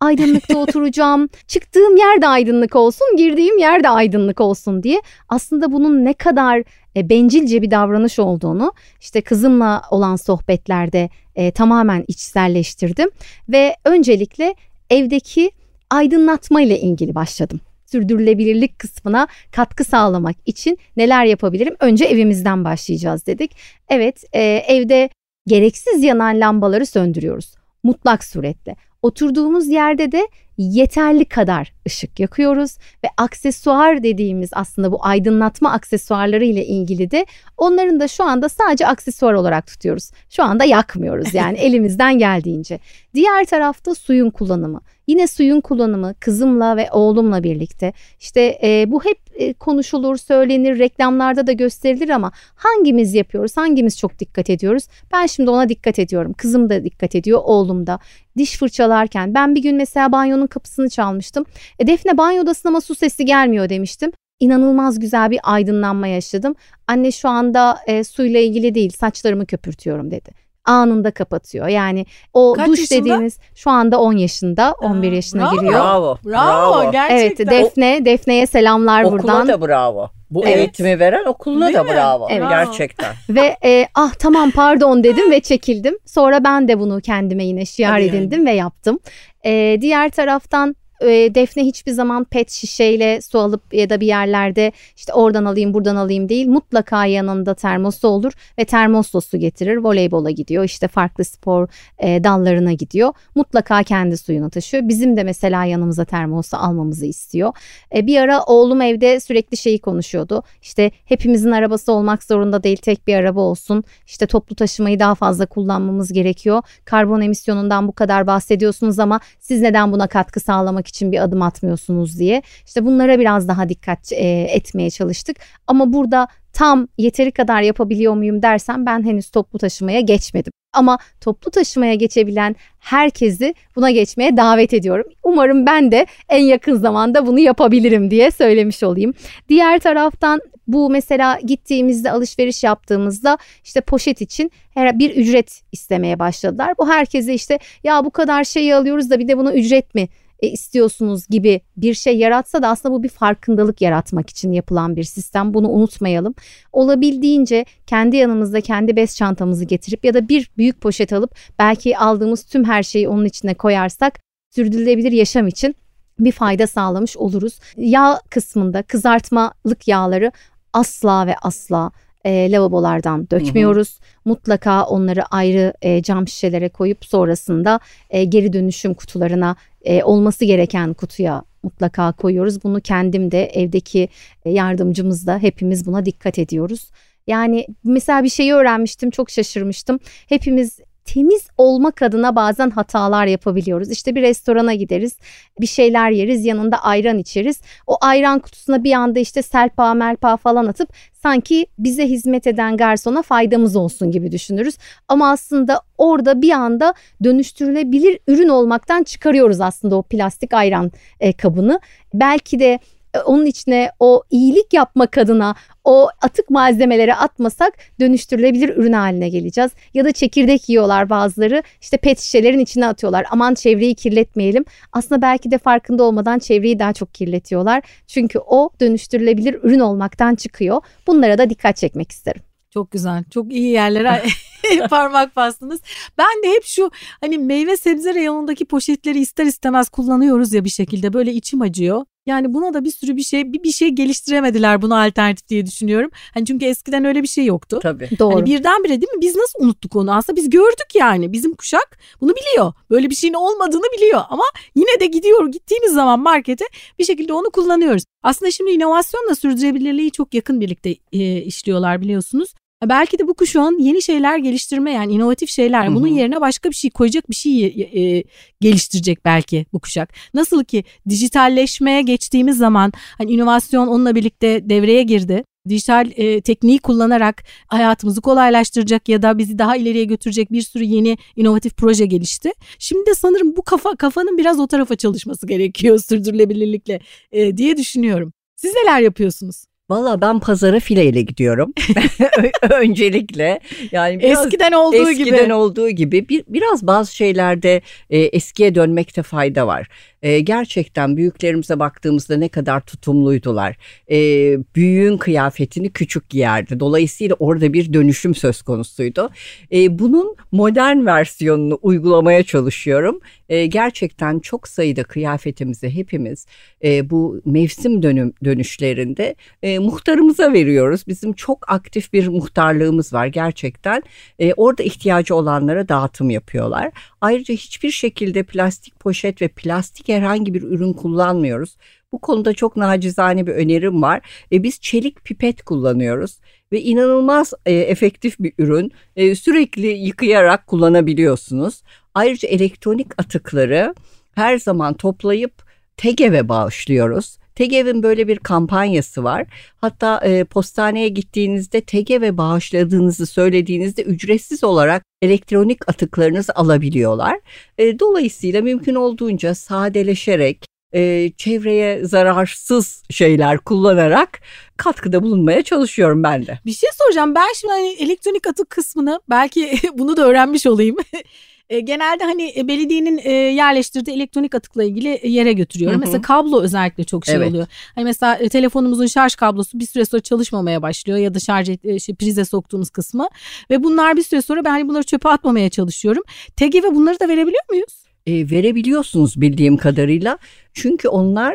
aydınlıkta (laughs) oturacağım. Çıktığım yer de aydınlık olsun, girdiğim yer de aydınlık olsun diye. Aslında bunun ne kadar e, bencilce bir davranış olduğunu işte kızımla olan sohbetlerde e, tamamen içselleştirdim ve öncelikle evdeki aydınlatma ile ilgili başladım sürdürülebilirlik kısmına katkı sağlamak için neler yapabilirim? Önce evimizden başlayacağız dedik. Evet, e, evde gereksiz yanan lambaları söndürüyoruz. Mutlak suretle. Oturduğumuz yerde de yeterli kadar ışık yakıyoruz ve aksesuar dediğimiz aslında bu aydınlatma aksesuarları ile ilgili de onların da şu anda sadece aksesuar olarak tutuyoruz. Şu anda yakmıyoruz yani (laughs) elimizden geldiğince. Diğer tarafta suyun kullanımı. Yine suyun kullanımı kızımla ve oğlumla birlikte işte e, bu hep e, konuşulur, söylenir, reklamlarda da gösterilir ama hangimiz yapıyoruz, hangimiz çok dikkat ediyoruz? Ben şimdi ona dikkat ediyorum. Kızım da dikkat ediyor, oğlum da. Diş fırçalarken ben bir gün mesela banyonun kapısını çalmıştım. E, Defne banyodasın ama su sesi gelmiyor demiştim İnanılmaz güzel bir aydınlanma yaşadım. Anne şu anda e, suyla ilgili değil saçlarımı köpürtüyorum dedi anında kapatıyor. Yani o Kaç duş yaşında? dediğimiz şu anda 10 yaşında, 11 yaşına bravo. giriyor. Bravo. Bravo, gerçekten. Evet, Defne, Defne'ye selamlar Okula buradan. da bravo. Bu Evet. eğitimi veren okuluna Değil da mi? bravo. Evet. Gerçekten. Ve e, ah tamam pardon dedim ve çekildim. Sonra ben de bunu kendime yine şiar yani. edindim ve yaptım. E, diğer taraftan e, Defne hiçbir zaman pet şişeyle su alıp ya da bir yerlerde işte oradan alayım buradan alayım değil. Mutlaka yanında termosu olur ve termosla su getirir. Voleybola gidiyor işte farklı spor e, dallarına gidiyor. Mutlaka kendi suyunu taşıyor. Bizim de mesela yanımıza termosu almamızı istiyor. E, bir ara oğlum evde sürekli şeyi konuşuyordu. İşte hepimizin arabası olmak zorunda değil tek bir araba olsun. İşte toplu taşımayı daha fazla kullanmamız gerekiyor. Karbon emisyonundan bu kadar bahsediyorsunuz ama siz neden buna katkı sağlamak için bir adım atmıyorsunuz diye. İşte bunlara biraz daha dikkat e, etmeye çalıştık. Ama burada tam yeteri kadar yapabiliyor muyum dersem ben henüz toplu taşımaya geçmedim. Ama toplu taşımaya geçebilen herkesi buna geçmeye davet ediyorum. Umarım ben de en yakın zamanda bunu yapabilirim diye söylemiş olayım. Diğer taraftan bu mesela gittiğimizde alışveriş yaptığımızda işte poşet için her bir ücret istemeye başladılar. Bu herkese işte ya bu kadar şeyi alıyoruz da bir de buna ücret mi e, istiyorsunuz gibi bir şey yaratsa da aslında bu bir farkındalık yaratmak için yapılan bir sistem. Bunu unutmayalım. Olabildiğince kendi yanımızda kendi bez çantamızı getirip ya da bir büyük poşet alıp belki aldığımız tüm her şeyi onun içine koyarsak sürdürülebilir yaşam için bir fayda sağlamış oluruz. Yağ kısmında kızartmalık yağları asla ve asla e, lavabolardan dökmüyoruz. Mutlaka onları ayrı e, cam şişelere koyup sonrasında e, geri dönüşüm kutularına e, olması gereken kutuya mutlaka koyuyoruz. Bunu kendim de evdeki e, yardımcımız da hepimiz buna dikkat ediyoruz. Yani mesela bir şeyi öğrenmiştim çok şaşırmıştım. Hepimiz temiz olmak adına bazen hatalar yapabiliyoruz. İşte bir restorana gideriz, bir şeyler yeriz, yanında ayran içeriz. O ayran kutusuna bir anda işte selpa melpa falan atıp sanki bize hizmet eden garsona faydamız olsun gibi düşünürüz. Ama aslında orada bir anda dönüştürülebilir ürün olmaktan çıkarıyoruz aslında o plastik ayran e, kabını. Belki de onun içine o iyilik yapmak adına o atık malzemeleri atmasak dönüştürülebilir ürün haline geleceğiz. Ya da çekirdek yiyorlar bazıları işte pet şişelerin içine atıyorlar. Aman çevreyi kirletmeyelim. Aslında belki de farkında olmadan çevreyi daha çok kirletiyorlar. Çünkü o dönüştürülebilir ürün olmaktan çıkıyor. Bunlara da dikkat çekmek isterim. Çok güzel. Çok iyi yerlere (laughs) parmak bastınız. Ben de hep şu hani meyve sebze reyonundaki poşetleri ister istemez kullanıyoruz ya bir şekilde. Böyle içim acıyor. Yani buna da bir sürü bir şey bir, bir şey geliştiremediler buna alternatif diye düşünüyorum. Hani çünkü eskiden öyle bir şey yoktu. Tabii. Doğru. Hani birdenbire değil mi? Biz nasıl unuttuk onu? Aslında biz gördük yani. Bizim kuşak bunu biliyor. Böyle bir şeyin olmadığını biliyor ama yine de gidiyor gittiğimiz zaman markete bir şekilde onu kullanıyoruz. Aslında şimdi inovasyonla sürdürülebilirliği çok yakın birlikte e, işliyorlar biliyorsunuz. Belki de bu kuşağın yeni şeyler geliştirme yani inovatif şeyler. Bunun yerine başka bir şey koyacak bir şey e, geliştirecek belki bu kuşak. Nasıl ki dijitalleşmeye geçtiğimiz zaman hani inovasyon onunla birlikte devreye girdi. Dijital e, tekniği kullanarak hayatımızı kolaylaştıracak ya da bizi daha ileriye götürecek bir sürü yeni inovatif proje gelişti. Şimdi de sanırım bu kafa kafanın biraz o tarafa çalışması gerekiyor (laughs) sürdürülebilirlikle e, diye düşünüyorum. Siz neler yapıyorsunuz? Valla ben pazara fileyle gidiyorum. (laughs) Öncelikle. Yani biraz eskiden olduğu eskiden gibi. Eskiden olduğu gibi bir, biraz bazı şeylerde e, eskiye dönmekte fayda var. E, gerçekten büyüklerimize baktığımızda ne kadar tutumluydular. E, büyüğün kıyafetini küçük giyerdi. Dolayısıyla orada bir dönüşüm söz konusuydu. E, bunun modern versiyonunu uygulamaya çalışıyorum. E, gerçekten çok sayıda kıyafetimizi hepimiz e, bu mevsim dönüm dönüşlerinde e, muhtarımıza veriyoruz. Bizim çok aktif bir muhtarlığımız var gerçekten. E, orada ihtiyacı olanlara dağıtım yapıyorlar. Ayrıca hiçbir şekilde plastik poşet ve plastik herhangi bir ürün kullanmıyoruz. Bu konuda çok nacizane bir önerim var. E, biz çelik pipet kullanıyoruz ve inanılmaz e, efektif bir ürün. E, sürekli yıkayarak kullanabiliyorsunuz. Ayrıca elektronik atıkları her zaman toplayıp TEGEV'e bağışlıyoruz. TEGEV'in böyle bir kampanyası var. Hatta e, postaneye gittiğinizde TEGEV'e bağışladığınızı söylediğinizde ücretsiz olarak elektronik atıklarınızı alabiliyorlar. E, dolayısıyla mümkün olduğunca sadeleşerek e, çevreye zararsız şeyler kullanarak katkıda bulunmaya çalışıyorum ben de. Bir şey soracağım. Ben şimdi hani elektronik atık kısmını belki (laughs) bunu da öğrenmiş olayım. (laughs) E, genelde hani e, belediyenin e, yerleştirdiği elektronik atıkla ilgili yere götürüyorum. Hı hı. Mesela kablo özellikle çok şey evet. oluyor. Hani mesela telefonumuzun şarj kablosu bir süre sonra çalışmamaya başlıyor ya da şarj et, şey, prize soktuğumuz kısmı ve bunlar bir süre sonra ben hani bunları çöpe atmamaya çalışıyorum. TGV bunları da verebiliyor muyuz? E, verebiliyorsunuz bildiğim kadarıyla. Çünkü onlar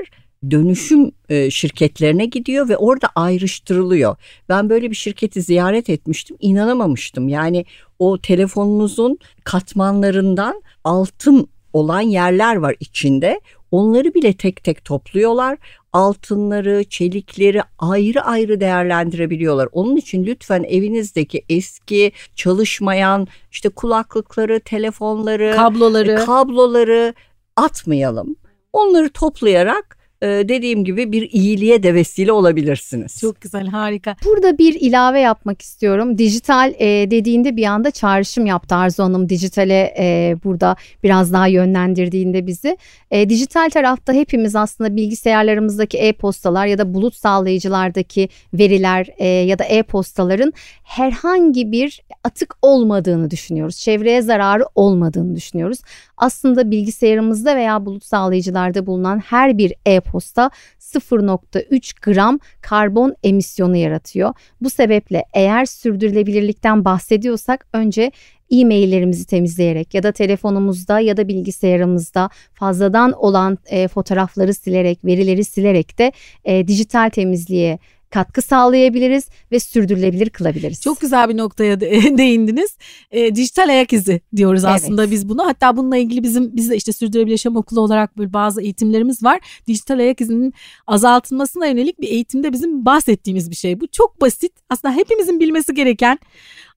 dönüşüm e, şirketlerine gidiyor ve orada ayrıştırılıyor. Ben böyle bir şirketi ziyaret etmiştim, inanamamıştım. Yani o telefonunuzun katmanlarından altın olan yerler var içinde. Onları bile tek tek topluyorlar. Altınları, çelikleri ayrı ayrı değerlendirebiliyorlar. Onun için lütfen evinizdeki eski çalışmayan işte kulaklıkları, telefonları, kabloları, kabloları atmayalım. Onları toplayarak e, dediğim gibi bir iyiliğe de vesile olabilirsiniz. Çok güzel harika. Burada bir ilave yapmak istiyorum. Dijital e, dediğinde bir anda çağrışım yaptı Arzu Hanım. Dijitale e, burada biraz daha yönlendirdiğinde bizi. E, dijital tarafta hepimiz aslında bilgisayarlarımızdaki e-postalar ya da bulut sağlayıcılardaki veriler e, ya da e-postaların herhangi bir atık olmadığını düşünüyoruz. Çevreye zararı olmadığını düşünüyoruz. Aslında bilgisayarımızda veya bulut sağlayıcılarda bulunan her bir e-posta 0.3 gram karbon emisyonu yaratıyor. Bu sebeple eğer sürdürülebilirlikten bahsediyorsak önce e-maillerimizi temizleyerek ya da telefonumuzda ya da bilgisayarımızda fazladan olan e, fotoğrafları silerek, verileri silerek de e, dijital temizliğe katkı sağlayabiliriz ve sürdürülebilir kılabiliriz. Çok güzel bir noktaya (laughs) değindiniz. E, dijital ayak izi diyoruz aslında evet. biz bunu. Hatta bununla ilgili bizim biz de işte sürdürülebilir yaşam okulu olarak böyle bazı eğitimlerimiz var. Dijital ayak izinin azaltılmasına yönelik bir eğitimde bizim bahsettiğimiz bir şey. Bu çok basit. Aslında hepimizin bilmesi gereken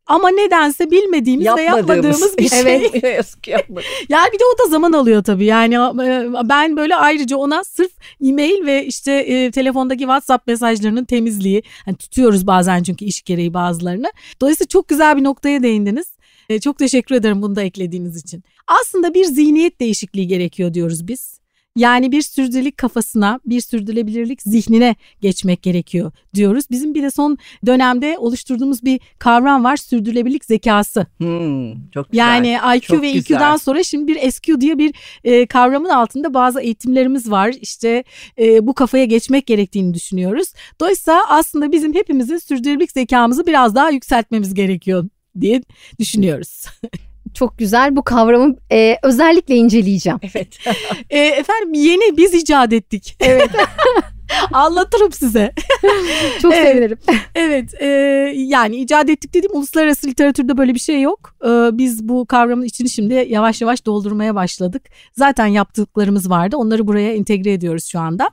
ama nedense bilmediğimiz ve yapmadığımız bir (laughs) şey. (laughs) Evet. (laughs) yani bir de o da zaman alıyor tabii. Yani e, ben böyle ayrıca ona sırf e-mail ve işte e, telefondaki WhatsApp mesajlarının temizliği hani tutuyoruz bazen çünkü iş gereği bazılarını. Dolayısıyla çok güzel bir noktaya değindiniz. E, çok teşekkür ederim bunu da eklediğiniz için. Aslında bir zihniyet değişikliği gerekiyor diyoruz biz. Yani bir sürdürülebilirlik kafasına, bir sürdürülebilirlik zihnine geçmek gerekiyor diyoruz. Bizim bir de son dönemde oluşturduğumuz bir kavram var sürdürülebilirlik zekası. Hmm, çok güzel. Yani IQ çok ve güzel. EQ'dan sonra şimdi bir SQ diye bir e, kavramın altında bazı eğitimlerimiz var. İşte e, bu kafaya geçmek gerektiğini düşünüyoruz. Dolayısıyla aslında bizim hepimizin sürdürülebilirlik zekamızı biraz daha yükseltmemiz gerekiyor diye düşünüyoruz. (laughs) çok güzel bu kavramı e, özellikle inceleyeceğim. Evet. (laughs) e, efendim yeni biz icat ettik. Evet. (laughs) Anlatırım size. (laughs) Çok evet, sevinirim. Evet e, yani icat ettik dedim uluslararası literatürde böyle bir şey yok. E, biz bu kavramın içini şimdi yavaş yavaş doldurmaya başladık. Zaten yaptıklarımız vardı onları buraya entegre ediyoruz şu anda.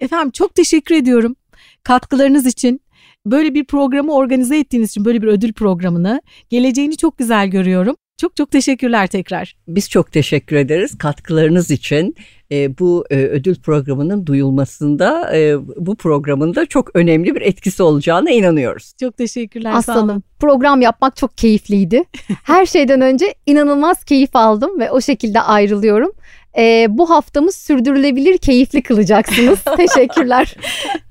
Efendim çok teşekkür ediyorum katkılarınız için böyle bir programı organize ettiğiniz için böyle bir ödül programını geleceğini çok güzel görüyorum. Çok çok teşekkürler tekrar. Biz çok teşekkür ederiz katkılarınız için. E, bu e, ödül programının duyulmasında e, bu programın da çok önemli bir etkisi olacağına inanıyoruz. Çok teşekkürler. Aslanım program yapmak çok keyifliydi. (laughs) Her şeyden önce inanılmaz keyif aldım ve o şekilde ayrılıyorum. E, bu haftamız sürdürülebilir, keyifli kılacaksınız. (laughs) Teşekkürler.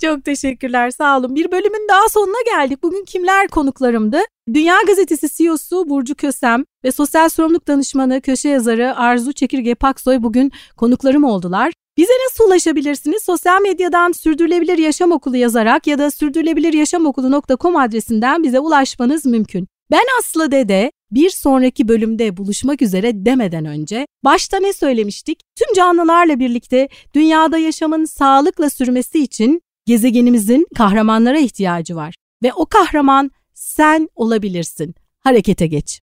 Çok teşekkürler sağ olun. Bir bölümün daha sonuna geldik. Bugün kimler konuklarımdı? Dünya Gazetesi CEO'su Burcu Kösem ve sosyal sorumluluk danışmanı, köşe yazarı Arzu Çekirge Paksoy bugün konuklarım oldular. Bize nasıl ulaşabilirsiniz? Sosyal medyadan Sürdürülebilir Yaşam Okulu yazarak ya da sürdürülebiliryaşamokulu.com adresinden bize ulaşmanız mümkün. Ben Aslı Dede bir sonraki bölümde buluşmak üzere demeden önce başta ne söylemiştik? Tüm canlılarla birlikte dünyada yaşamın sağlıkla sürmesi için gezegenimizin kahramanlara ihtiyacı var ve o kahraman sen olabilirsin. Harekete geç.